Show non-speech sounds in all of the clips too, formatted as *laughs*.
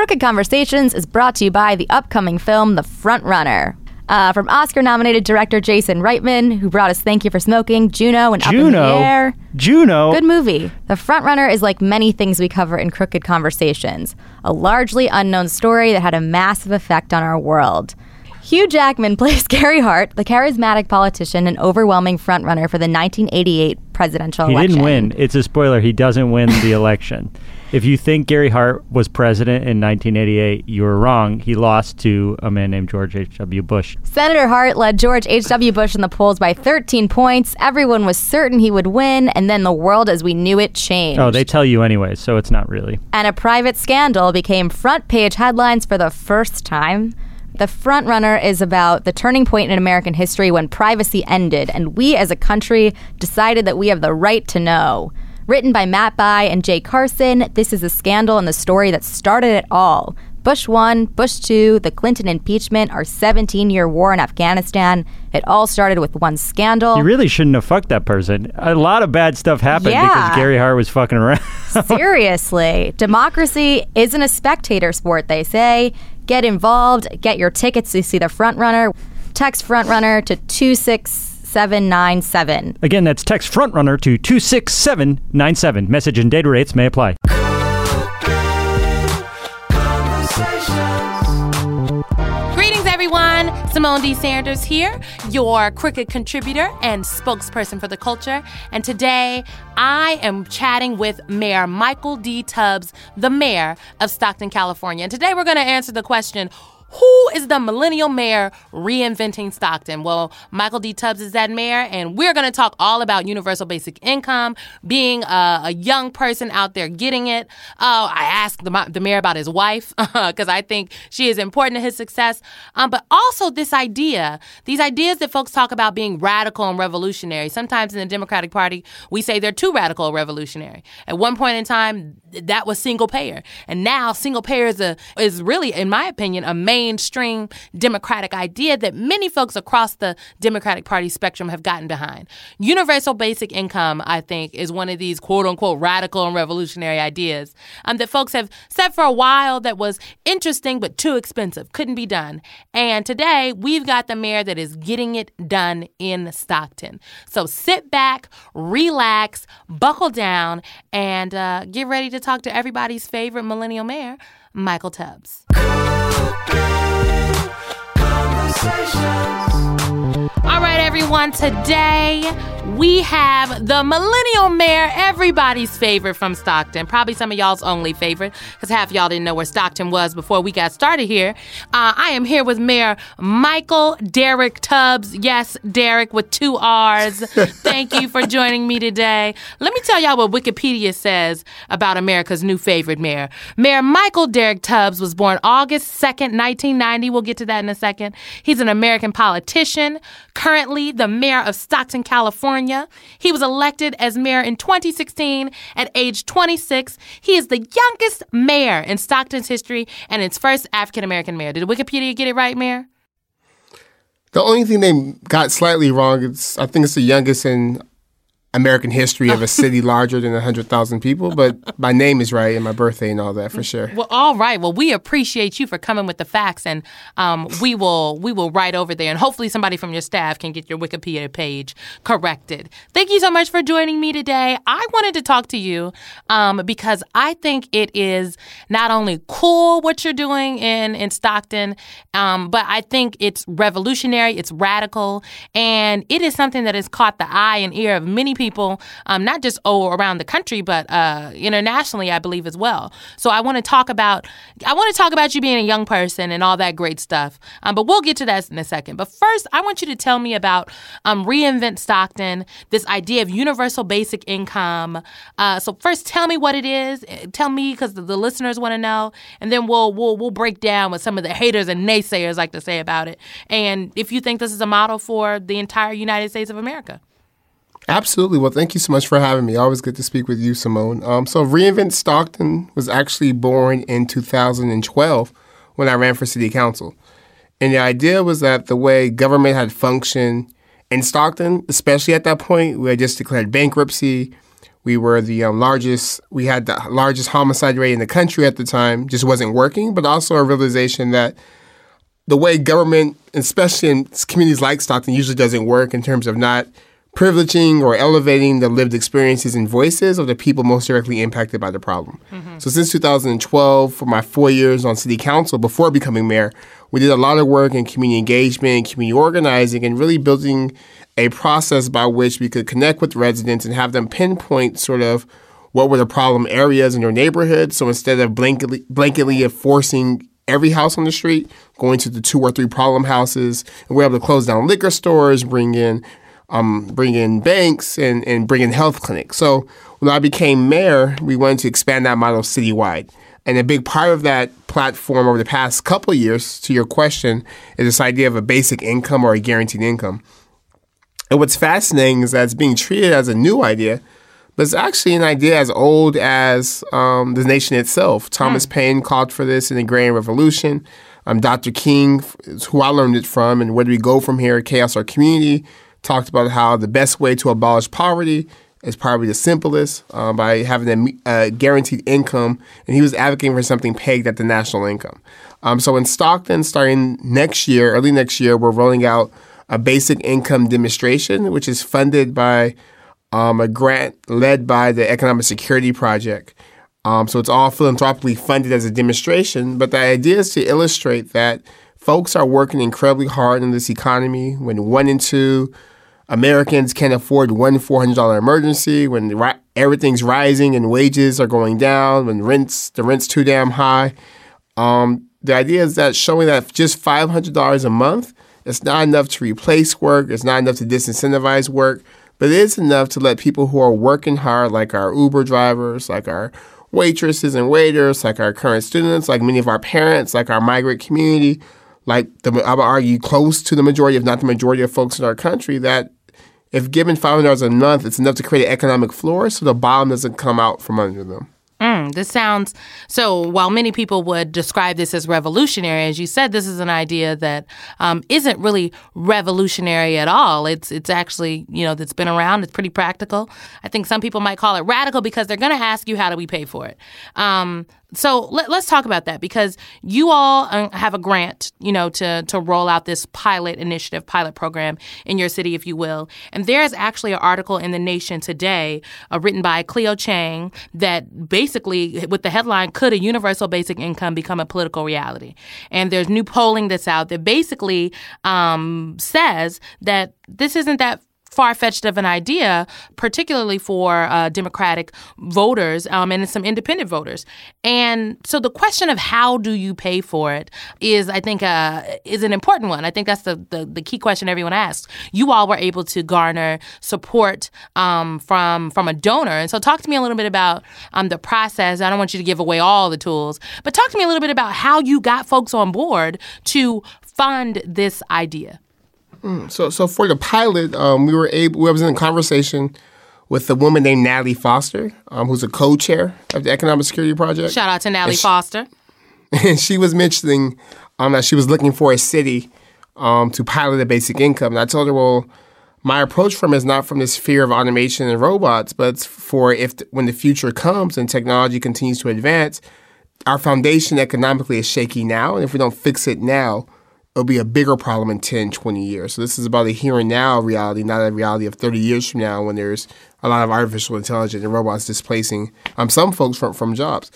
Crooked Conversations is brought to you by the upcoming film The Front Runner. Uh, from Oscar nominated director Jason Reitman, who brought us Thank You for Smoking, Juno, and Up in the Juno. Air. Juno. Good movie. The Frontrunner is like many things we cover in Crooked Conversations, a largely unknown story that had a massive effect on our world. Hugh Jackman *laughs* plays Gary Hart, the charismatic politician and overwhelming frontrunner for the 1988 presidential He election. He didn't win. It's a spoiler. He doesn't win the *laughs* election. If you think Gary Hart was president in 1988, you were wrong. He lost to a man named George H.W. Bush. Senator Hart led George H.W. Bush in the polls by 13 points. Everyone was certain he would win, and then the world as we knew it changed. Oh, they tell you anyway, so it's not really. and a private scandal became front page headlines for the first time. The Front Runner is about the turning point in American history when privacy ended, and we as a country decided that we have the right to know. Written by Matt Bai and Jay Carson, this is a scandal and the story that started it all. Bush 1, Bush 2, the Clinton impeachment, our 17 year war in Afghanistan. It all started with one scandal. You really shouldn't have fucked that person. A lot of bad stuff happened Yeah. because Gary Hart was fucking around. *laughs* Seriously, democracy isn't a spectator sport, they say. Get involved, get your tickets to see the front runner. Text front runner to 26797. Again, that's text frontrunner to 26797. Message and data rates may apply. Greetings, everyone. Symone D. Sanders here, your Crooked contributor and spokesperson for the culture. And today, I am chatting with Mayor Michael D. Tubbs, the mayor of Stockton, California. And today, we're going to answer the question. Who is the millennial mayor reinventing Stockton? Well, Michael D. Tubbs is that mayor, and we're going to talk all about universal basic income, being a, a young person out there getting it. Uh, I asked the, the mayor about his wife *laughs* because I think she is important to his success. Um, but also this idea, these ideas that folks talk about being radical and revolutionary. Sometimes in the Democratic Party, we say they're too radical or revolutionary. At one point in time, that was single payer, and now single payer is a is really, in my opinion, a mainstream Democratic idea that many folks across the Democratic Party spectrum have gotten behind. Universal basic income, I think, is one of these quote unquote radical and revolutionary ideas um, that folks have said for a while that was interesting but too expensive, couldn't be done. And today we've got the mayor that is getting it done in Stockton. So sit back, relax, buckle down, and uh, get ready to talk to everybody's favorite millennial mayor, Michael Tubbs. All right, everyone. Today we have the millennial mayor, everybody's favorite from Stockton. Probably some of y'all's only favorite, because half y'all didn't know where Stockton was before we got started here. Uh, I am here with Mayor Michael Derek Tubbs. Yes, Derek with two R's. *laughs* Thank you for joining me today. Let me tell y'all what Wikipedia says about America's new favorite mayor. Mayor Michael Derek Tubbs was born August 2nd, 1990. We'll get to that in a second. He's an American politician, currently the mayor of Stockton, California. He was elected as mayor in 2016 at age 26. He is the youngest mayor in Stockton's history and its first African American mayor. Did Wikipedia get it right, Mayor? The only thing they got slightly wrong is I think it's the youngest in American history of a *laughs* city larger than 100,000 people, but my name is right and my birthday and all that for sure. Well, all right. Well, we appreciate you for coming with the facts, and um, we will we will write over there, and hopefully somebody from your staff can get your Wikipedia page corrected. Thank you so much for joining me today. I wanted to talk to you um, because I think it is not only cool what you're doing in in Stockton, um, but I think it's revolutionary, it's radical, and it is something that has caught the eye and ear of many people, um, not just oh around the country, but uh, internationally, I believe as well. So I want to talk about I want to talk about you being a young person and all that great stuff. Um, but we'll get to that in a second. But first, I want you to tell me about um, reinvent Stockton, this idea of universal basic income. Uh, so first, tell me what it is. Eh, Tell me because the, the listeners want to know, and then we'll we'll we'll break down what some of the haters and naysayers like to say about it, and if you think this is a model for the entire United States of America. Absolutely. Well, thank you so much for having me. Always good to speak with you, Symone. Um, so, Reinvent Stockton was actually born in 2012 when I ran for city council. And the idea was that the way government had functioned in Stockton, especially at that point, we had just declared bankruptcy. We were the um, largest. We had the largest homicide rate in the country at the time. Just wasn't working, but also a realization that the way government, especially in communities like Stockton, usually doesn't work in terms of not privileging or elevating the lived experiences and voices of the people most directly impacted by the problem. Mm-hmm. So since 2012, for my four years on city council before becoming mayor, we did a lot of work in community engagement, community organizing, and really building a process by which we could connect with residents and have them pinpoint sort of what were the problem areas in their neighborhood. So instead of blanketly, blanketly enforcing every house on the street, going to the two or three problem houses, and we're able to close down liquor stores, bring in um, bring in banks and, and bring in health clinics. So when I became mayor, we wanted to expand that model citywide. And a big part of that platform over the past couple years, to your question, is this idea of a basic income or a guaranteed income. And what's fascinating is that it's being treated as a new idea, but it's actually an idea as old as um, the nation itself. Thomas mm. Paine called for this in the Agrarian Revolution. Um, Dr. King, is who I learned it from, and where do we go from here? Chaos or community talked about how the best way to abolish poverty is probably the simplest uh, by having a uh, guaranteed income, and he was advocating for something pegged at the national income. Um, so in Stockton, starting next year, early next year, we're rolling out a basic income demonstration, which is funded by um, a grant led by the Economic Security Project. Um, so it's all philanthropically funded as a demonstration, but the idea is to illustrate that folks are working incredibly hard in this economy when one in two Americans can't afford one $400 emergency, when ri- everything's rising and wages are going down, when rents, the rent's too damn high. Um, the idea is that showing that just $500 a month, it's not enough to replace work, it's not enough to disincentivize work, but it is enough to let people who are working hard, like our Uber drivers, like our waitresses and waiters, like our current students, like many of our parents, like our migrant community, like the, I would argue close to the majority, if not the majority of folks in our country, that if given $500 a month, it's enough to create an economic floor so the bottom doesn't come out from under them. Mm, this sounds so. While many people would describe this as revolutionary, as you said, this is an idea that um, not really revolutionary at all. It's it's actually you know that's been around. It's pretty practical. I think some people might call it radical because they're going to ask you how do we pay for it. Um, so let, us talk about that because you all uh, have a grant, you know, to to roll out this pilot initiative, pilot program in your city, if you will. And there is actually an article in the Nation today, uh, written by Clio Chang, that basically, with the headline "Could a universal basic income become a political reality?" And there's new polling that's out that basically um, says that this isn't that far fetched of an idea, particularly for uh, Democratic voters um, and some independent voters. And so the question of how do you pay for it is, I think, uh, is an important one. I think that's the, the, the, key question everyone asks. You all were able to garner support um, from from a donor, and so talk to me a little bit about um, the process. I don't want you to give away all the tools, but talk to me a little bit about how you got folks on board to fund this idea. Mm, so, so for the pilot, um, we were able. We was in a conversation with a woman named Natalie Foster, um, who's a co-chair of the Economic Security Project. Shout out to Natalie and Foster. *laughs* and she was mentioning um, that she was looking for a city um, to pilot a basic income. And I told her, well, my approach from is not from this fear of automation and robots, but for if when the future comes and technology continues to advance, our foundation economically is shaky now, and if we don't fix it now, it'll be a bigger problem in 10, 20 years. So this is about a here and now reality, not a reality of 30 years from now when there's a lot of artificial intelligence and robots displacing um, some folks from, from jobs.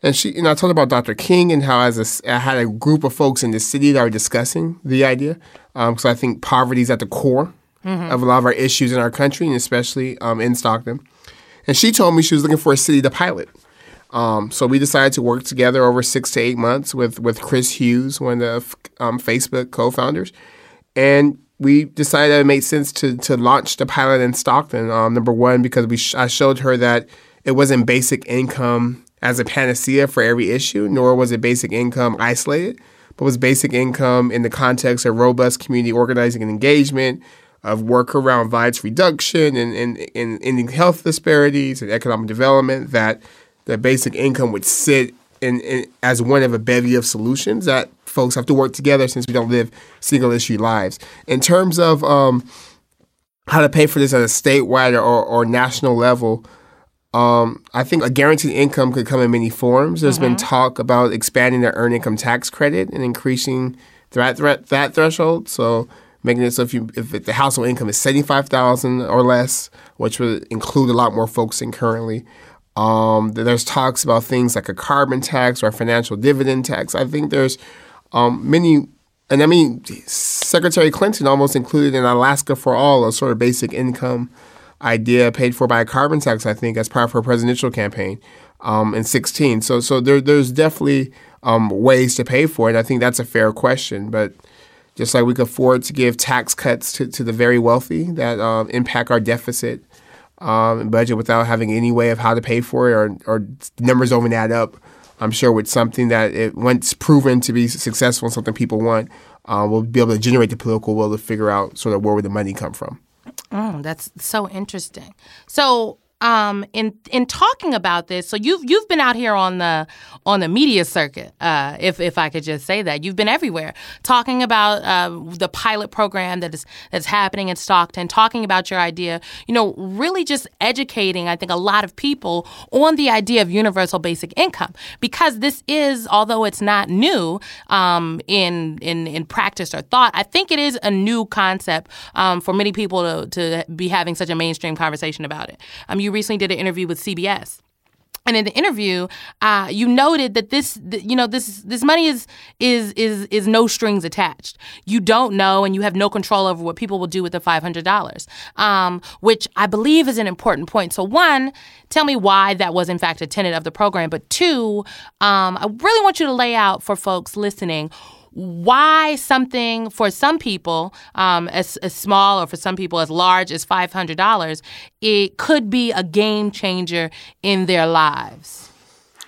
And she, you know, I told her about Dr. King and how as a, I had a group of folks in the city that were discussing the idea. Because um, I think poverty is at the core mm-hmm. of a lot of our issues in our country, and especially um, in Stockton. And she told me she was looking for a city to pilot. Um, so we decided to work together over six to eight months with with Chris Hughes, one of the um, Facebook co-founders, and we decided that it made sense to to launch the pilot in Stockton. Um, number one, because we sh- I showed her that it wasn't basic income as a panacea for every issue, nor was it basic income isolated, but was basic income in the context of robust community organizing and engagement, of work around violence reduction and, and, and ending health disparities and economic development that that basic income would sit in, in, as one of a bevy of solutions that folks have to work together since we don't live single issue lives. In terms of um, how to pay for this at a statewide or, or national level, Um, I think a guaranteed income could come in many forms. There's been talk about expanding the earned income tax credit and increasing that that, that threshold. So making it so if you if the household income is seventy five thousand or less, which would include a lot more folks than currently. Um, there's talks about things like a carbon tax or a financial dividend tax. I think there's um, many, and I mean, Secretary Clinton almost included in Alaska for All a sort of basic income idea paid for by a carbon tax. I think as part of her presidential campaign um, in 16. So, so there, there's definitely um, ways to pay for it. I think that's a fair question, but just like we could afford to give tax cuts to, to the very wealthy that um, impact our deficit um, budget without having any way of how to pay for it or, or numbers don't even add up. I'm sure with something that it, once proven to be successful and something people want, uh, we'll be able to generate the political will to figure out sort of where would the money come from. Mm, that's so interesting. So um, in in talking about this, so you've you've been out here on the on the media circuit, uh, if if I could just say that you've been everywhere talking about uh, the pilot program that is that's happening in Stockton, talking about your idea. You know, really just educating. I think a lot of people on the idea of universal basic income because this is, although it's not new um, in in in practice or thought, I think it is a new concept um, for many people to to be having such a mainstream conversation about it. Um, you recently did an interview with CBS. And in the interview, uh, you noted that this, you know, this this money is is is is no strings attached. You don't know, and you have no control over what people will do with the five hundred dollars, um, which I believe is an important point. So, one, tell me why that was in fact a tenet of the program. But two, um, I really want you to lay out for folks listening why something for some people um, as, as small or for some people as large as $500 it could be a game changer in their lives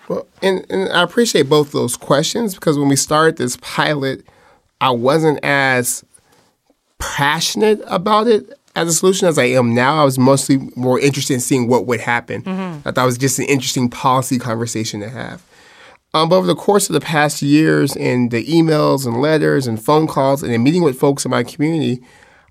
well and, and i appreciate both those questions because when we started this pilot i wasn't as passionate about it as a solution as I am now. I was mostly more interested in seeing what would happen. Mm-hmm. I thought it was just an interesting policy conversation to have. Um, but over the course of the past years in the emails and letters and phone calls and in meeting with folks in my community,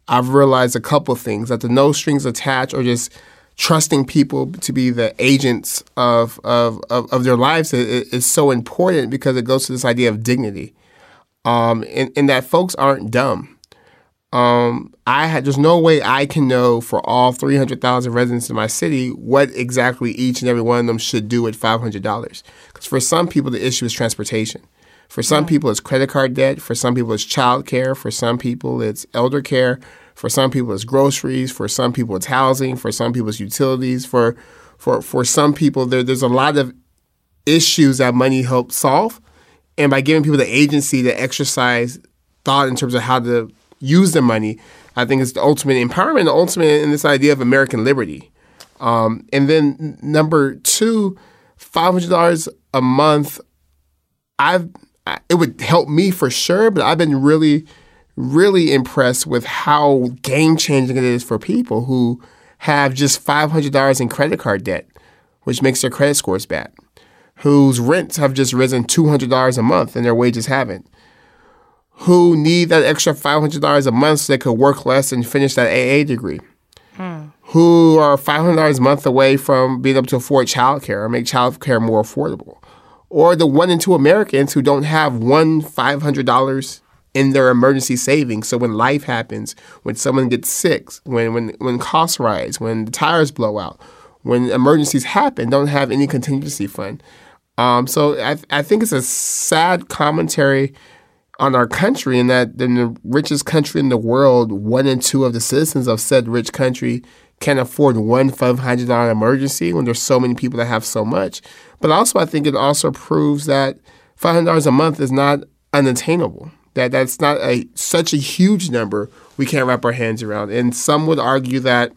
I've realized a couple things that the no strings attached or just trusting people to be the agents of, of, of, of their lives is, is, so important because it goes to this idea of dignity. Um, and, and that folks aren't dumb. Um, I had there's no way I can know for all 300,000 residents in my city what exactly each and every one of them should do at $500. For some people, the issue is transportation. For some yeah. people, it's credit card debt. For some people, it's child care. For some people, it's elder care. For some people, it's groceries. For some people, it's housing. For some people, it's utilities. For for for some people, there, there's a lot of issues that money helps solve. And by giving people the agency to exercise thought in terms of how to use the money, I think is the ultimate empowerment, the ultimate in this idea of American liberty. Um, and then number two, five hundred dollars a month. I've it would help me for sure, but I've been really, really impressed with how game changing it is for people who have just five hundred dollars in credit card debt, which makes their credit scores bad. Whose rents have just risen two hundred dollars a month and their wages haven't who need that extra $500 a month so they could work less and finish that AA degree. Who are $500 a month away from being able to afford childcare or make childcare more affordable. Or the one in two Americans who don't have one $500 in their emergency savings. So when life happens, when someone gets sick, when, when, when costs rise, when the tires blow out, when emergencies happen, don't have any contingency fund. Um, so I, I think it's a sad commentary on our country and that in the richest country in the world, one in two of the citizens of said rich country can afford one $500 emergency when there's so many people that have so much. But also, I think it also proves that $500 a month is not unattainable. That that's not a such a huge number we can't wrap our hands around. And some would argue that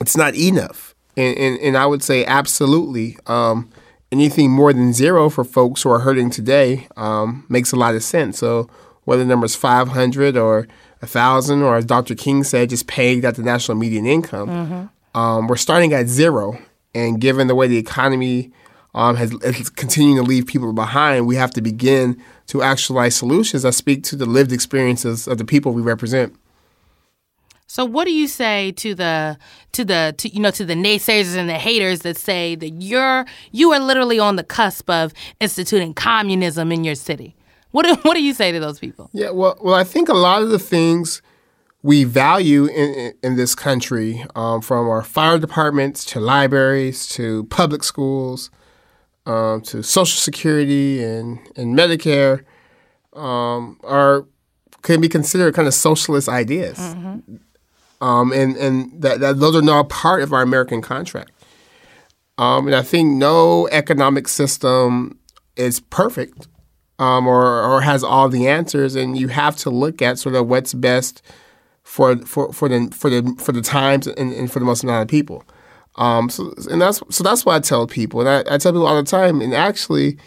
it's not enough. And, and, and I would say absolutely. Um, anything more than zero for folks who are hurting today um, makes a lot of sense. So whether the number is 500 or 1,000, or as Dr. King said, just pegged at the national median income, mm-hmm. um, we're starting at zero. And given the way the economy um, has, is continuing to leave people behind, we have to begin to actualize solutions that speak to the lived experiences of the people we represent. So what do you say to the to the to, you know to the naysayers and the haters that say that you're you are literally on the cusp of instituting communism in your city? What do, *laughs* what do you say to those people? Yeah, well, well, I think a lot of the things we value in, in, this country, um, from our fire departments to libraries to public schools um, to Social Security and, and Medicare, um, are can be considered kind of socialist ideas, um, and and that, that those are now part of our American contract. Um, and I think no economic system is perfect um, or, or has all the answers, and you have to look at sort of what's best for for for the for the for the times and, and for the most amount of people. Um, so and that's so that's what I tell people, and I, I tell people all the time. And actually,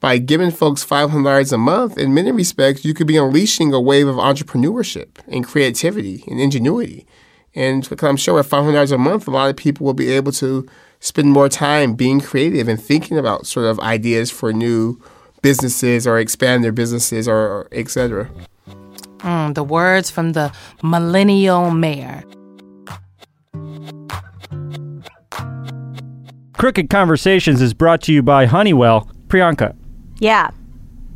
by giving folks five hundred dollars a month, in many respects, you could be unleashing a wave of entrepreneurship and creativity and ingenuity. And because I'm sure at five hundred dollars a month, a lot of people will be able to spend more time being creative and thinking about sort of ideas for new businesses or expand their businesses or, or et. Mm, the words from the millennial mayor. Crooked Conversations is brought to you by Honeywell. Priyanka, Yeah.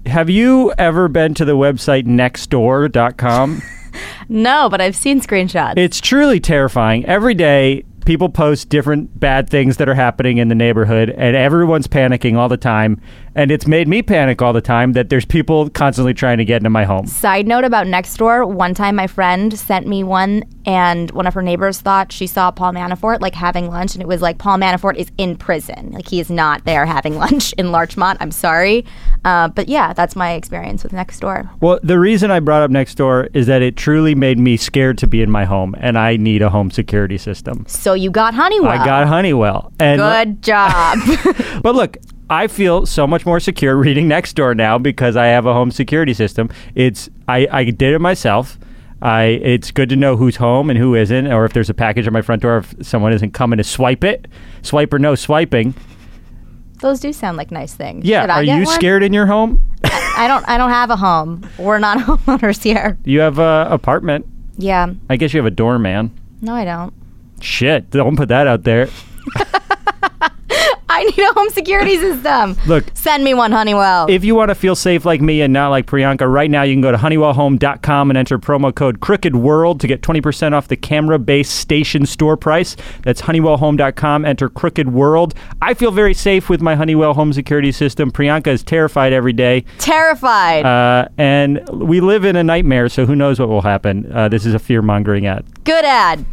have you ever been to the website nextdoor.com? *laughs* No, but I've seen screenshots. it's truly terrifying. Every day, people post different bad things that are happening in the neighborhood, and everyone's panicking all the time. And it's made me panic all the time that there's people constantly trying to get into my home. Side note about Nextdoor, one time my friend sent me one, and one of her neighbors thought she saw Paul Manafort like having lunch, and it was like Paul Manafort is in prison, like he is not there having *laughs* lunch in Larchmont. I'm sorry, uh, but yeah, that's my experience with Nextdoor. Well, the reason I brought up Nextdoor is that it truly made me scared to be in my home, and I need a home security system. So you got Honeywell. I got Honeywell, and Good job. *laughs* *laughs* But look, I feel so much more secure reading Nextdoor now because I have a home security system. It's I, I did it myself. I it's good to know who's home and who isn't, or if there's a package at my front door, if someone isn't coming to swipe it, swipe or no swiping. Those do sound like nice things. Yeah, are you one? scared in your home? I don't. I don't have a home. We're not *laughs* homeowners here. You have a apartment. Yeah. I guess you have a doorman. No, I don't. Shit, don't put that out there. *laughs* I need a home security system. Look, Send me one, Honeywell. If you want to feel safe like me and not like Priyanka, right now you can go to honeywellhome.com and enter promo code Crooked World to get 20% off the camera based station store price. That's honeywellhome.com, enter Crooked World. I feel very safe with my Honeywell home security system. Priyanka is terrified every day. Terrified. Uh, and we live in a nightmare, so who knows what will happen. Uh, this is a fear mongering ad. Good ad.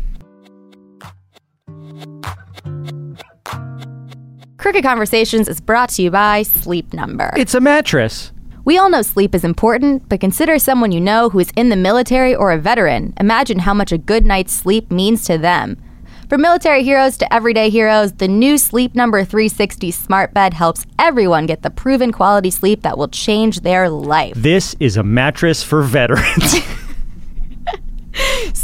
Crooked Conversations is brought to you by Sleep Number. It's a mattress. We all know sleep is important, but consider someone you know who is in the military or a veteran. Imagine how much a good night's sleep means to them. From military heroes to everyday heroes, the new Sleep Number 360 smart bed helps everyone get the proven quality sleep that will change their life. This is a mattress for veterans. *laughs*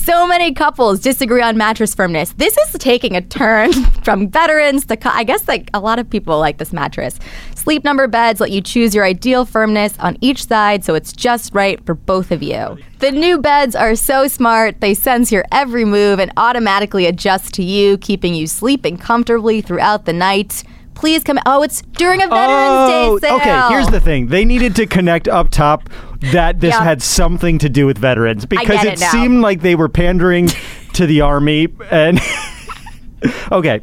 So many couples disagree on mattress firmness. This is taking a turn *laughs* from veterans to, co- I guess, like a lot of people like this mattress. Sleep Number beds let you choose your ideal firmness on each side so it's just right for both of you. The new beds are so smart, they sense your every move and automatically adjust to you, keeping you sleeping comfortably throughout the night. Please come. Oh, it's during a Veterans Day sale. Oh, okay. Here's the thing: they needed to connect up top that this Yeah. had something to do with veterans because it, it seemed like they were pandering *laughs* to the army. And *laughs* okay,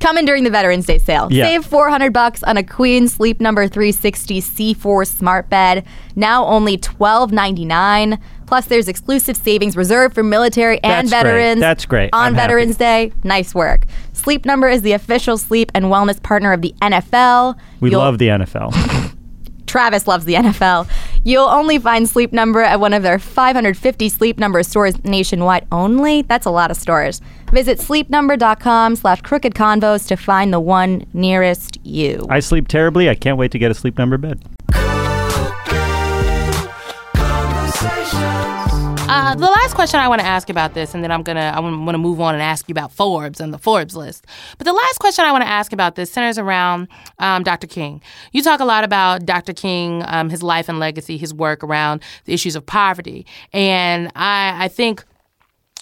Coming during the Veterans Day sale. Yeah. Save 400 bucks on a Queen Sleep Number 360 C4 smart bed. Now only $12.99. Plus, there's exclusive savings reserved for military and That's great. veterans. That's great. On I'm happy. Veterans Day. Nice work. Sleep Number is the official sleep and wellness partner of the NFL. we You'll- love the NFL. *laughs* Travis loves the NFL. You'll only find Sleep Number at one of their 550 Sleep Number stores nationwide only. That's a lot of stores. Visit sleepnumber.com slash crooked convos to find the one nearest you. I sleep terribly. I can't wait to get a sleep number bed. Uh, the last question I want to ask about this, and then I'm gonna I want to move on and ask you about Forbes and the Forbes list. But the last question I want to ask about this centers around um, Dr. King. You talk a lot about Dr. King, um, his life and legacy, his work around the issues of poverty, and I I think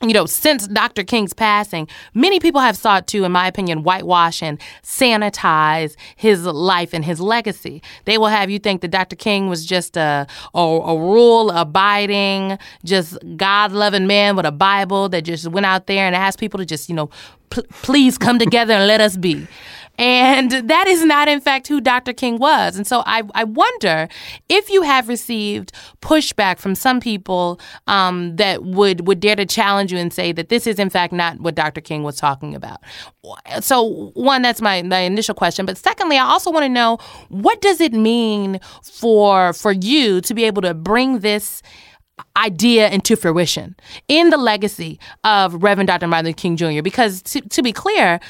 you know, since Dr. King's passing, many people have sought to, in my opinion, whitewash and sanitize his life and his legacy. They will have you think that Dr. King was just a, a, a rule abiding, just God loving man with a Bible that just went out there and asked people to just, you know, pl- please come together and let us be. And that is not, in fact, who Dr. King was. And so I, I wonder if you have received pushback from some people um, that would, would dare to challenge you and say that this is, in fact, not what Dr. King was talking about. So, one, that's my, my initial question. But secondly, I also want to know what does it mean for, for you to be able to bring this idea into fruition in the legacy of Reverend Dr. Martin Luther King Jr. Because to, to, be clear,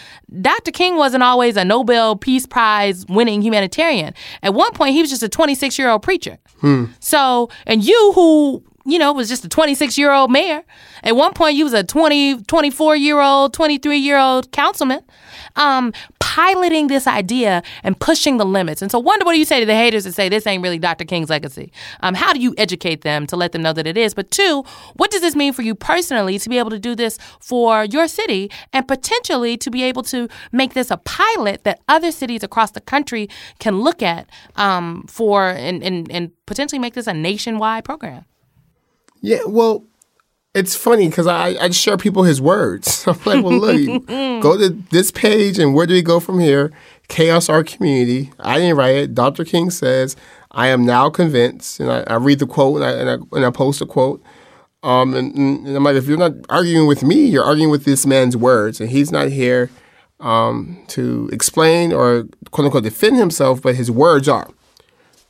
Dr. King wasn't always a Nobel Peace Prize winning humanitarian. At one point, he was just a 26 year old preacher. Hmm. So, and you who you know, was just a 26 year old mayor. At one point, you was a 20, 24 year old, 23 year old councilman, um, piloting this idea and pushing the limits. And so, wonder what do you say to the haters that say this ain't really Dr. King's legacy? Um, how do you educate them to let them know that it is? But two, what does this mean for you personally to be able to do this for your city and potentially to be able to make this a pilot that other cities across the country can look at um, for and, and, and potentially make this a nationwide program? Yeah, well, it's funny because I, I share people his words. *laughs* I'm like, well, look, *laughs* go to this page and where do we go from here? Chaos or Community. I didn't write it. Dr. King says, I am now convinced. And I, I read the quote and I, and I, and I post a quote. Um, and, and, I'm like, if you're not arguing with me, you're arguing with this man's words. And he's not here um, to explain or quote unquote defend himself, but his words are.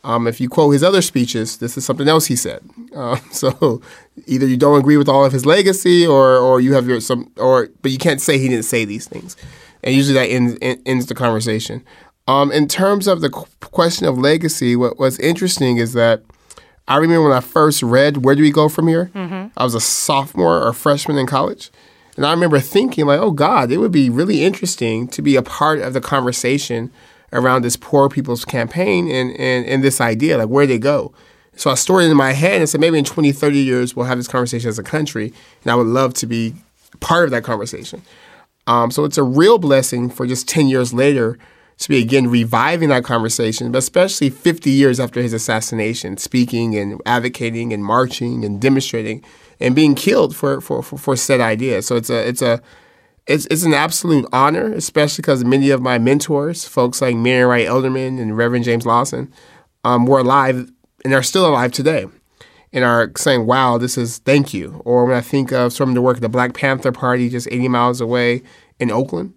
Um, if you quote his other speeches, this is something else he said. Uh, *laughs* so either you don't agree with all of his legacy, or or you have your some, or but you can't say he didn't say these things, and usually that ends ends the conversation. Um, in terms of the question of legacy, what was interesting is that I remember when I first read "Where Do We Go From Here." Mm-hmm. I was a sophomore or freshman in college, and I remember thinking like, "Oh God, it would be really interesting to be a part of the conversation." around this poor people's campaign and, and, and this idea, like where do they go. So I stored it in my head and said, maybe in 20, 30 years, we'll have this conversation as a country. And I would love to be part of that conversation. Um, so it's a real blessing for just 10 years later to be again reviving that conversation, but especially 50 years after his assassination, speaking and advocating and marching and demonstrating and being killed for, for, for, for said idea. So it's a, it's a, it's, it's an absolute honor, especially because many of my mentors, folks like Marian Wright Edelman and Reverend James Lawson, um, were alive and are still alive today and are saying, wow, this is thank you. Or when I think of some of the work of the Black Panther Party just 80 miles away in Oakland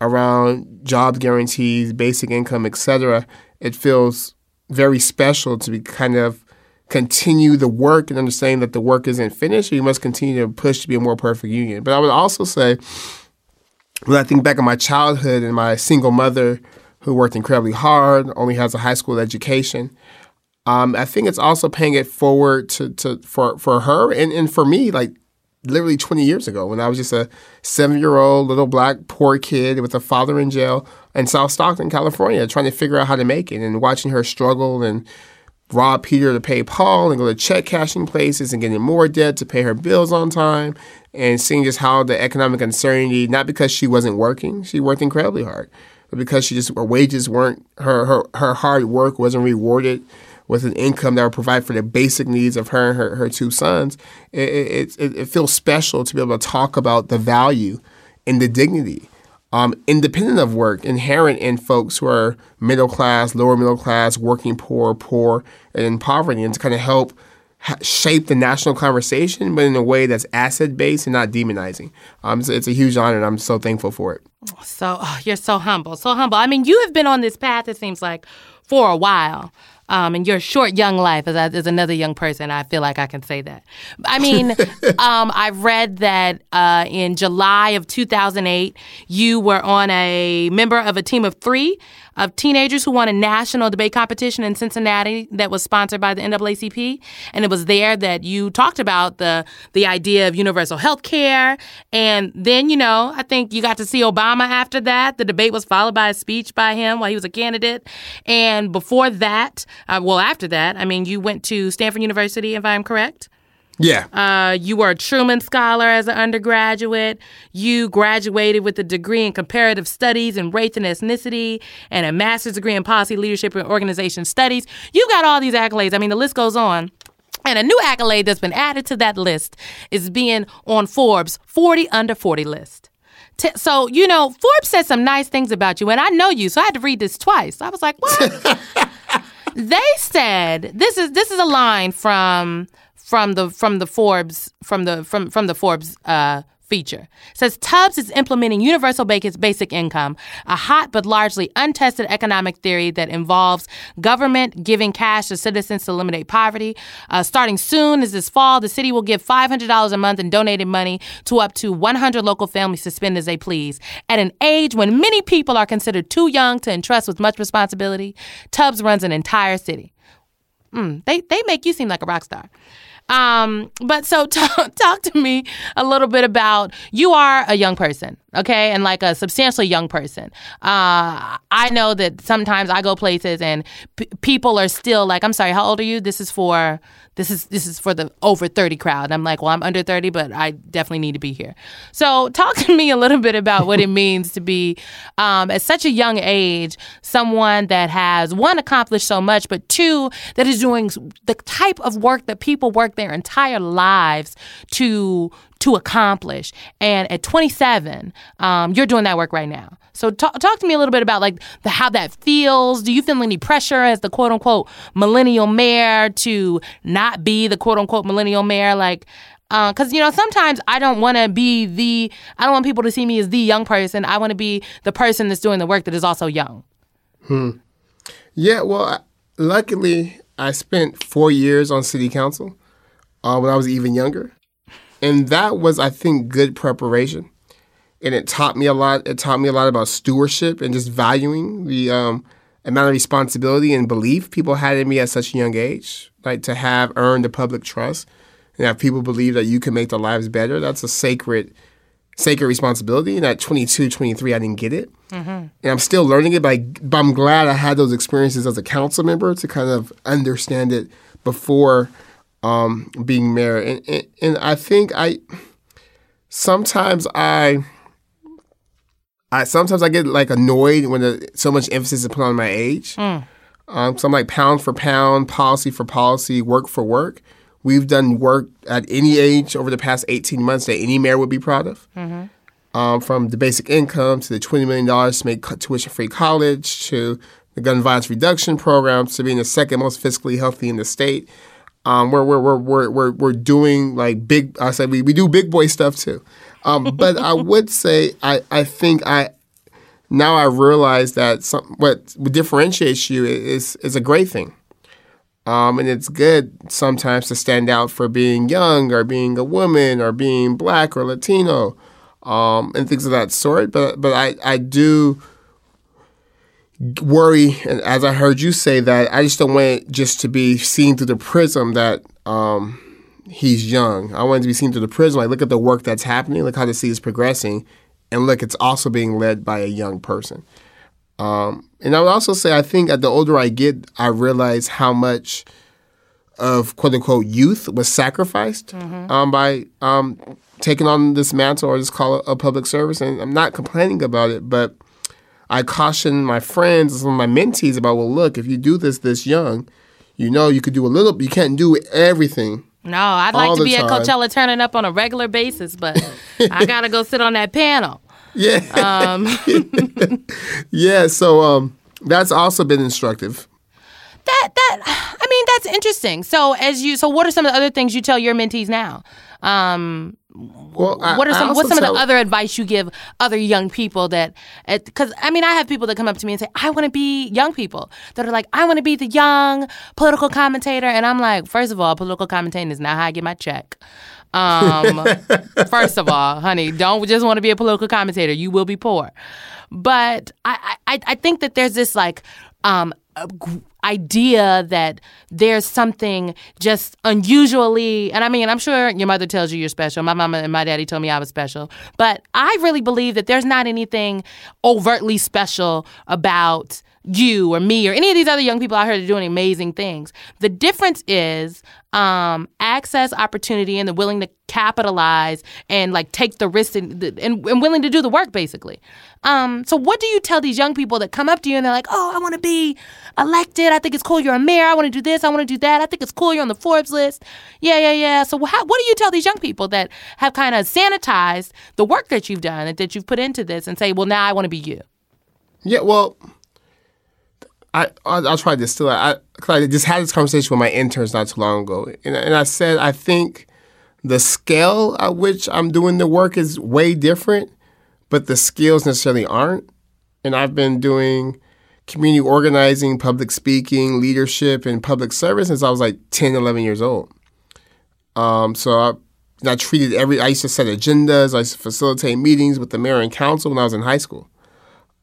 around job guarantees, basic income, etc., it feels very special to be kind of continue the work and understanding that the work isn't finished. You must continue to push to be a more perfect union. But I would also say, when I think back on my childhood and my single mother who worked incredibly hard, only has a high school education, um, I think it's also paying it forward to, to for, for her and, and for me, like literally 20 years ago when I was just a seven year old little black poor kid with a father in jail in South Stockton, California, trying to figure out how to make it and watching her struggle and rob Peter to pay Paul and go to check cashing places and getting more debt to pay her bills on time and seeing just how the economic uncertainty, not because she wasn't working, she worked incredibly hard, but because she just her wages weren't her her, her hard work wasn't rewarded with an income that would provide for the basic needs of her and her, her two sons. It, it, it, feels special to be able to talk about the value and the dignity um, independent of work, inherent in folks who are middle class, lower middle class, working poor, poor, and in poverty, and to kind of help shape the national conversation, but in a way that's asset based and not demonizing. Um, it's a huge honor, and I'm so thankful for it. So oh, you're so humble, so humble. I mean, you have been on this path. It seems like for a while um, in your short young life as, as another young person. I feel like I can say that. I mean, *laughs* um, I've read that uh, in July of 2008, you were on a member of a team of three of teenagers who won a national debate competition in Cincinnati that was sponsored by the NAACP. And it was there that you talked about the the idea of universal health care. And then, you know, I think you got to see Obama after that. The debate was followed by a speech by him while he was a candidate. And before that, uh, well, after that, I mean, you went to Stanford University, if I'm correct. Yeah. Uh, you were a Truman Scholar as an undergraduate. You graduated with a degree in comparative studies and race and ethnicity and a master's degree in policy, leadership, and organization studies. You got all these accolades. I mean, the list goes on. And a new accolade that's been added to that list is being on Forbes 40 under 40 list. T- so, you know, Forbes said some nice things about you, and I know you, so I had to read this twice. I was like, what? *laughs* they said this is this is a line from from the from the Forbes from the from from the Forbes uh, feature. It says Tubbs is implementing universal basic income, a hot but largely untested economic theory that involves government giving cash to citizens to eliminate poverty. Uh, starting soon as this fall, the city will give $500 a month in donated money to up to 100 local families to spend as they please. At an age when many people are considered too young to entrust with much responsibility, Tubbs runs an entire city. Mm, they, they make you seem like a rock star. Um, but so *laughs* talk, talk to me a little bit about you are a young person, okay, and like a substantially young person. Uh, I know that sometimes I go places and p- people are still like, "I'm sorry, how old are you?" This is for this is this is for the over 30 crowd. And I'm like, well, I'm under 30, but I definitely need to be here. So *laughs* talk to me a little bit about what it means to be um, at such a young age someone that has one accomplished so much, but two that is doing the type of work that people work their entire lives to to accomplish. And at 27, um, you're doing that work right now. So talk, talk to me a little bit about like the, how that feels. Do you feel any pressure as the quote unquote millennial mayor to not be the quote unquote millennial mayor? Like, because uh, you know sometimes I don't want to be the I don't want people to see me as the young person. I want to be the person that's doing the work that is also young. Hmm. Yeah. Well, luckily I spent four years on city council uh, when I was even younger. And that was, I think, good preparation. And it taught me a lot. It taught me a lot about stewardship and just valuing the um, amount of responsibility and belief people had in me at such a young age. Like to have earned the public trust and have people believe that you can make their lives better. That's a sacred, sacred responsibility. And at 22, 23, I didn't get it. Mm-hmm. And I'm still learning it, but, I, but I'm glad I had those experiences as a council member to kind of understand it before – um, being mayor, and, and, and I think I sometimes I. I sometimes I get like annoyed when the, so much emphasis is put on my age. Mm. Um, so I'm like pound for pound, policy for policy, work for work. We've done work at any age over the past 18 months that any mayor would be proud of. Mm-hmm. Um, from the basic income to the $20 million to make tuition free college to the gun violence reduction program to being the second most fiscally healthy in the state. Um, we're, we're, we're, we're, we're doing like big, I said we, we do big boy stuff too. Um, but I *laughs* would say, I, I think I, now I realize that some, what differentiates you is, is a great thing. Um, and it's good sometimes to stand out for being young or being a woman or being black or Latino um, and things of that sort. But, but I, I do worry, and as I heard you say that, I just don't want it just to be seen through the prism that um, he's young. I want it to be seen through the prism. Like, look at the work that's happening, look how the city is progressing, and look, it's also being led by a young person. Um, and I would also say, I think at the older I get, I realize how much of quote unquote youth was sacrificed mm-hmm. um, by um, taking on this mantle or just call it a public service. And I'm not complaining about it, but I caution my friends and some of my mentees about, well, look, if you do this this young, you know you could do a little, you can't do everything. No, I'd like to be time. at Coachella turning up on a regular basis, but *laughs* I gotta go sit on that panel. Yeah. Um. *laughs* yeah. So um, that's also been instructive. That that I mean that's interesting. So as you so what are some of the other things you tell your mentees now? Um, well, what are some what's some tell, of the other advice you give other young people that because I mean I have people that come up to me and say I want to be young people that are like I want to be the young political commentator and I'm like first of all political commentating is not how I get my check. Um, *laughs* first of all, honey, don't just want to be a political commentator. You will be poor. But I, I, I think that there's this like um, idea that there's something just unusually and I mean I'm sure your mother tells you you're special. My mama and my daddy told me I was special. But I really believe that there's not anything overtly special about you or me or any of these other young people out here that are doing amazing things. The difference is um, access, opportunity, and the willing to capitalize and like take the risk and, and, and willing to do the work, basically. Um, so, what do you tell these young people that come up to you and they're like, "Oh, I want to be elected. I think it's cool. You're a mayor. I want to do this. I want to do that. I think it's cool. You're on the Forbes list. Yeah, yeah, yeah." So, how, what do you tell these young people that have kind of sanitized the work that you've done and that you've put into this and say, "Well, now I want to be you." Yeah, well, I I'll, try to distill it. I, I just had this conversation with my interns not too long ago, and, and I said I think the scale at which I'm doing the work is way different, but the skills necessarily aren't. And I've been doing community organizing, public speaking, leadership, and public service since I was like 10, 11 years old. Um, so I, I treated every. I used to set agendas. I used to facilitate meetings with the mayor and council when I was in high school.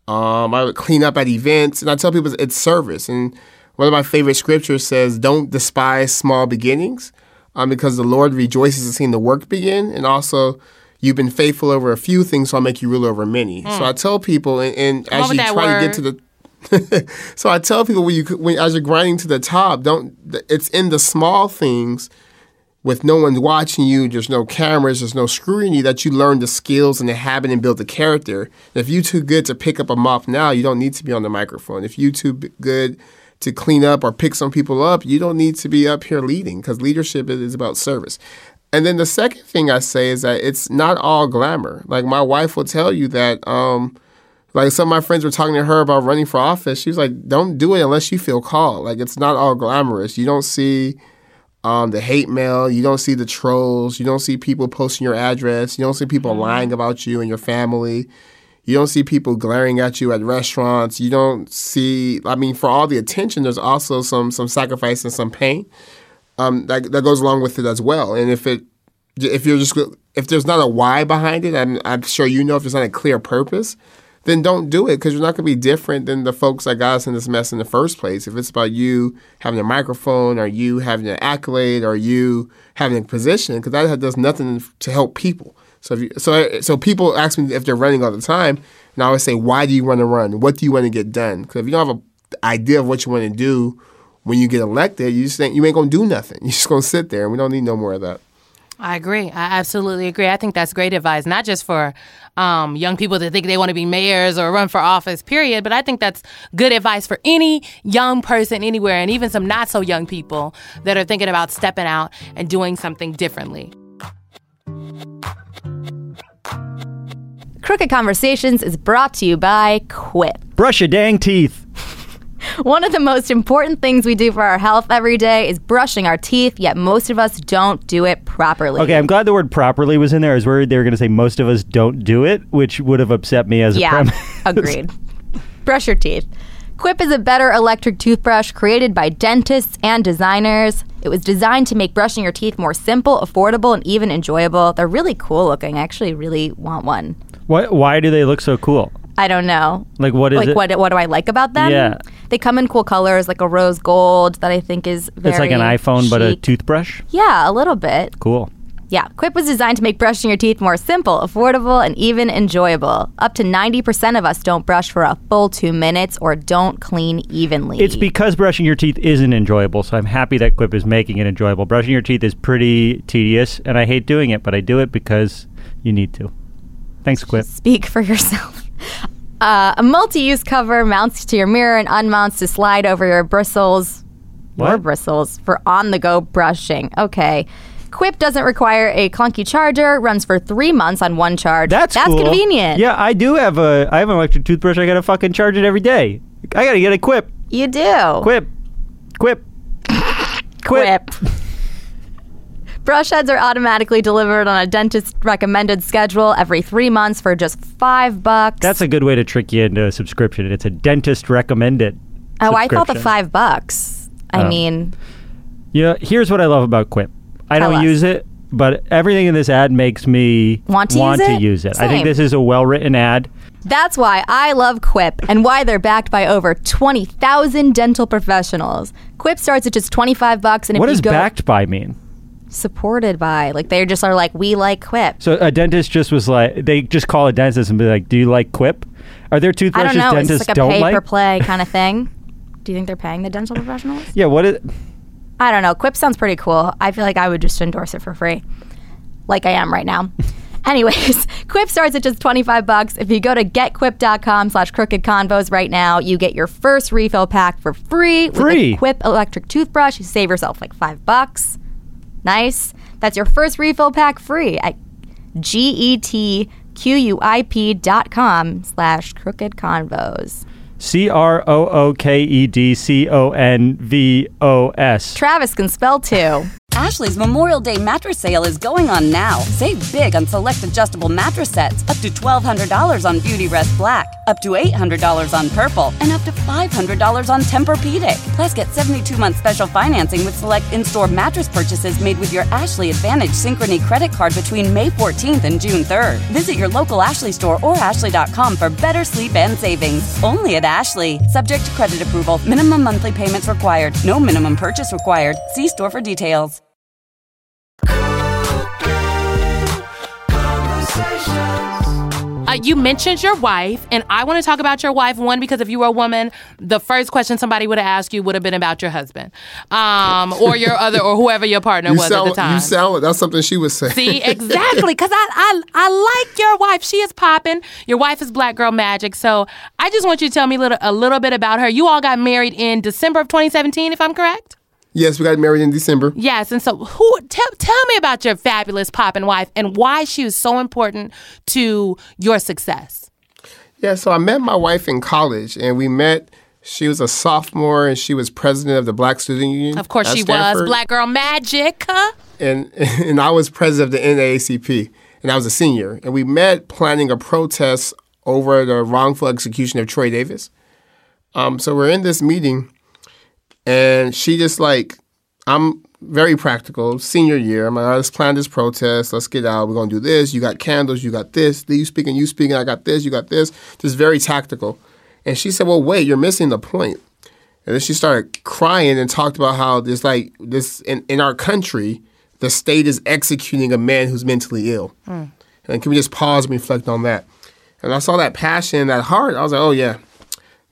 Um, I would clean up at events, and I tell people it's service. And one of my favorite scriptures says, "Don't despise small beginnings, um, because the Lord rejoices in seeing the work begin." And also, you've been faithful over a few things, so I'll make you ruler over many. So I tell people, and, and as you try to get to the *laughs* so I tell people when you when as you're grinding to the top, don't it's in the small things with no one watching you, there's no cameras, there's no scrutiny that you learn the skills and the habit and build the character. And if you're too good to pick up a mop now, you don't need to be on the microphone. If you're too good to clean up or pick some people up, you don't need to be up here leading because leadership is about service. And then the second thing I say is that it's not all glamour. Like my wife will tell you that um, like some of my friends were talking to her about running for office. She was like, "Don't do it unless you feel called." Like it's not all glamorous. You don't see um, the hate mail. You don't see the trolls. You don't see people posting your address. You don't see people lying about you and your family. You don't see people glaring at you at restaurants. You don't see. I mean, for all the attention, there's also some some sacrifice and some pain um, that that goes along with it as well. And if it if you're just if there's not a why behind it, I'm I'm sure you know if there's not a clear purpose, then don't do it because you're not going to be different than the folks that got us in this mess in the first place. If it's about you having a microphone or you having an accolade or you having a position, because that does nothing to help people. So you, so so people ask me if they're running all the time, and I always say, why do you want to run? What do you want to get done? Because if you don't have an idea of what you want to do when you get elected, you just think you ain't gonna do nothing. *laughs* You're just gonna sit there, and we don't need no more of that. I agree. I absolutely agree. I think that's great advice, not just for um, young people that think they want to be mayors or run for office, period, but I think that's good advice for any young person anywhere and even some not so young people that are thinking about stepping out and doing something differently. Crooked Conversations is brought to you by Quip. Brush your dang teeth. *laughs* One of the most important things we do for our health every day is brushing our teeth, yet most of us don't do it properly. Okay, I'm glad the word properly was in there. I was worried they were going to say most of us don't do it, which would have upset me as a Yeah, premise. *laughs* agreed. Brush your teeth. Quip is a better electric toothbrush created by dentists and designers. It was designed to make brushing your teeth more simple, affordable, and even enjoyable. They're really cool looking. I actually really want one. Why, why do they look so cool? I don't know. Like, what is like it? what what do I like about them? Yeah. They come in cool colors, like a rose gold that I think is very it's like an iPhone, but a toothbrush? Yeah, a little bit. Cool. Yeah, Quip was designed to make brushing your teeth more simple, affordable, and even enjoyable. Up to 90% of us don't brush for a full two minutes or don't clean evenly. It's because brushing your teeth isn't enjoyable, so I'm happy that Quip is making it enjoyable. Brushing your teeth is pretty tedious, and I hate doing it, but I do it because you need to. Thanks, Quip. Speak for yourself. Uh, a multi use cover mounts to your mirror and unmounts to slide over your bristles. What? bristles for on the go brushing. Okay. Quip doesn't require a clunky charger, runs for three months on one charge. That's That's cool. convenient. Yeah, I do have a. I have an electric toothbrush. I gotta fucking charge it every day. I gotta get a Quip. You do. Quip. Quip. Quip. Brush heads are automatically delivered on a dentist recommended schedule every three months for just five bucks. That's a good way to trick you into a subscription. It's a dentist recommended. oh, I thought the five bucks. I Oh. mean, Yeah, here's what I love about Quip. I don't us. use it, but everything in this ad makes me Want to use it? use it. I think this is a well-written ad. That's why I love Quip and why they're backed by over 20,000 dental professionals. Quip starts at just 25 bucks and if What does go backed by mean? Supported by, like they just are like we like Quip. So a dentist just was like, they just call a dentist and be like, "Do you like Quip?" Are there I toothbrushes don't know. It's dentists like a don't pay like? per play *laughs* kind of thing. Do you think they're paying the dental professionals? yeah. What is? I don't know. Quip sounds pretty cool. I feel like I would just endorse it for free, like I am right now. *laughs* Anyways, *laughs* Quip starts at just 25 bucks. If you go to getquip.com slash crooked convos right now, you get your first refill pack for free with Free. a Quip electric toothbrush. You save yourself like five bucks. Nice. That's your first refill pack free at G-E-T-Q-U-I-P dot com slash crooked convos. C R O O K E D C O N V O S. Travis can spell too. *laughs* Ashley's Memorial Day mattress sale is going on now. Save big on select adjustable mattress sets, up to $1,200 on Beautyrest Black, up to $800 on Purple, and up to $500 on Tempur-Pedic. Plus, get 72-month special financing with select in-store mattress purchases made with your Ashley Advantage Synchrony credit card between May 14th and June 3rd. Visit your local Ashley store or ashley.com for better sleep and savings. Only at Ashley. Subject to credit approval. Minimum monthly payments required. No minimum purchase required. See store for details. You mentioned your wife, and I want to talk about your wife. One, because if you were a woman, the first question somebody would have asked you would have been about your husband, um, or your *laughs* other, or whoever your partner You was sound, at the time. you sound that's something she would say. See, *laughs* exactly, because I, I I like your wife. She is popping. Your wife is Black Girl Magic. So I just want you to tell me a little, a little bit about her. You all got married in December of 2017, if I'm correct. Yes, we got married in December. Yes, and so who tell tell me about your fabulous popping wife and why she was so important to your success. Yeah, so I met my wife in college, and we met. She was a sophomore, and she was president of the Black Student Union. Of course, she was Black Girl Magic. huh? and *laughs* and I was president of the NAACP, and I was a senior, and we met planning a protest over the wrongful execution of Troy Davis. Um, so we're in this meeting, and she just like, I'm very practical. Senior year, I'm like, "All right, let's plan this protest. Let's get out. We're gonna do this. You got candles. You got this. You speaking. You speaking. I got this. You got this. Just very tactical. And she said, "Well, wait, you're missing the point." And then she started crying and talked about how this like this in, in our country, the state is executing a man who's mentally ill. Hmm. And can we just pause and reflect on that? And I saw that passion, that heart. I was like, oh yeah,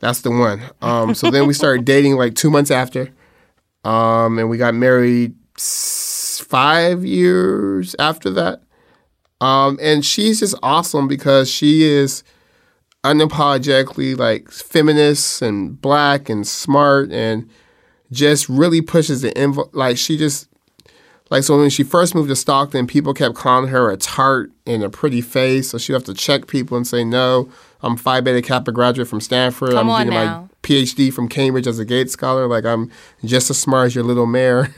that's the one. Um, so then we started *laughs* dating like two months after, um, and we got married s- five years after that. Um, and she's just awesome because she is unapologetically like feminist and black and smart and just really pushes the envelope. Like she just like so when she first moved to Stockton, people kept calling her a tart and a pretty face. So she would have to check people and say, "No, I'm Phi Beta Kappa graduate from Stanford. Come I'm on getting now. my PhD from Cambridge as a Gates scholar. Like I'm just as smart as your little mayor." *laughs*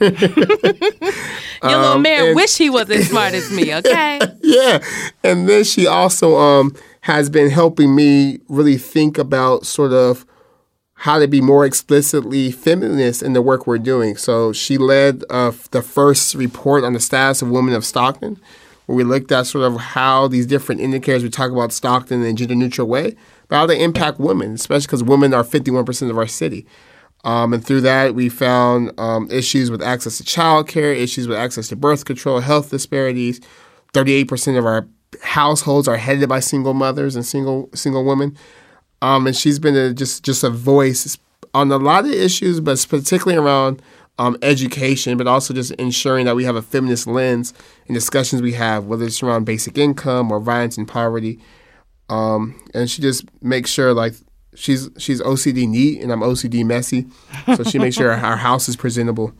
Your little Um, man and- wish he was as smart as me. *laughs* Okay. yeah. And then she also um, has been helping me really think about sort of how to be more explicitly feminist in the work we're doing. So she led uh, the first report on the status of women of Stockton, where we looked at sort of how these different indicators we talk about Stockton in a gender neutral way, but how they impact women, especially because women are 51% of our city. Um, and through that, we found um, issues with access to childcare, issues with access to birth control, health disparities. 38% of our households are headed by single mothers and single single women. Um, and she's been a, just just a voice on a lot of issues, but particularly around um, education, but also just ensuring that we have a feminist lens in discussions we have, whether it's around basic income or violence and poverty. Um, and she just makes sure like she's she's OCD neat and I'm OCD messy, so she makes sure our house is presentable,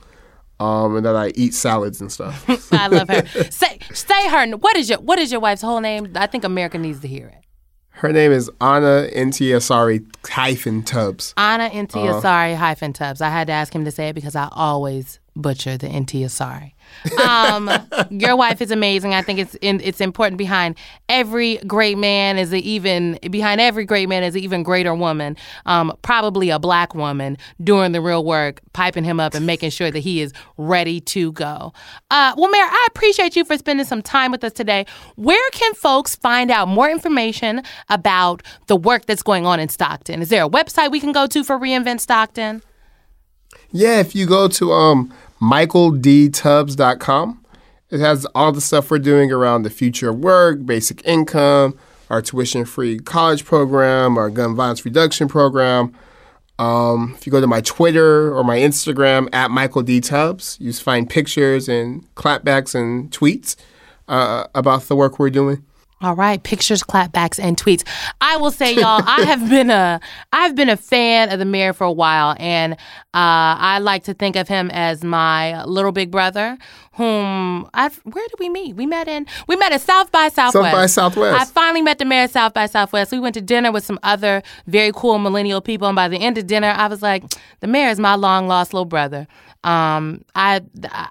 um, and that I eat salads and stuff. *laughs* I love her. Say say her. What is your What is your wife's whole name? I think America needs to hear it. Her name is Anna Nti-Asare hyphen Tubbs. Anna Nti-Asare uh-huh. hyphen Tubbs. I had to ask him to say it because I always butcher the Nti-Asare. Um, your wife is amazing. I think it's in, it's important behind every great man is even behind every great man is an even greater woman. Um, probably a black woman doing the real work, piping him up and making sure that he is ready to go. Uh, well, Mayor, I appreciate you for spending some time with us today. Where can folks find out more information about the work that's going on in Stockton? Is there a website we can go to for Reinvent Stockton? Yeah, if you go to um, michaeldtubbs.com, it has all the stuff we're doing around the future of work, basic income, our tuition free college program, our gun violence reduction program. Um, if you go to my Twitter or my Instagram at Michael D Tubbs, you find pictures and clapbacks and tweets uh, about the work we're doing. All right, pictures, clapbacks, and tweets. I will say, y'all, I have *laughs* been a I've been a fan of the mayor for a while, and uh, I like to think of him as my little big brother. Whom I've, where did we meet? We met in we met at South by Southwest. South by Southwest. I finally met the mayor at South by Southwest. We went to dinner with some other very cool millennial people, and by the end of dinner, I was like, the mayor is my long lost little brother. Um, I,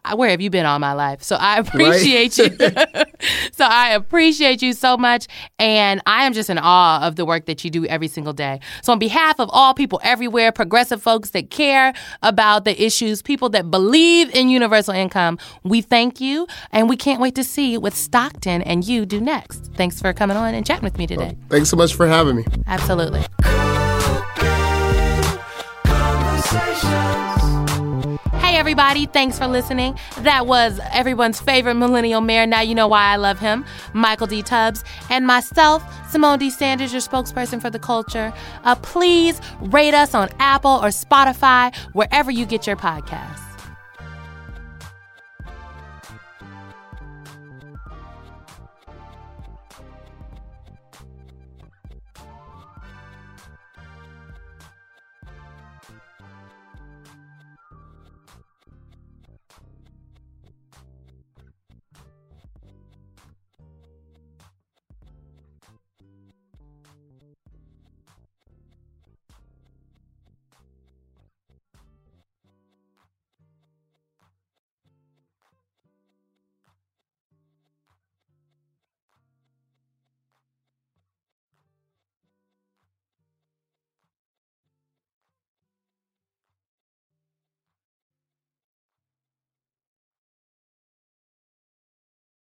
I where have you been all my life? So I *laughs* appreciate right? you. *laughs* so I appreciate you so much, and I am just in awe of the work that you do every single day. So on behalf of all people everywhere, progressive folks that care about the issues, people that believe in universal income, we thank you, and we can't wait to see what Stockton and you do next. Thanks for coming on and chatting with me today. Well, thanks so much for having me. Absolutely. Everybody, thanks for listening. That was everyone's favorite millennial mayor. Now you know why I love him, Michael D. Tubbs, and myself, Symone D. Sanders, your spokesperson for the culture. Uh, please rate us on Apple or Spotify, wherever you get your podcasts.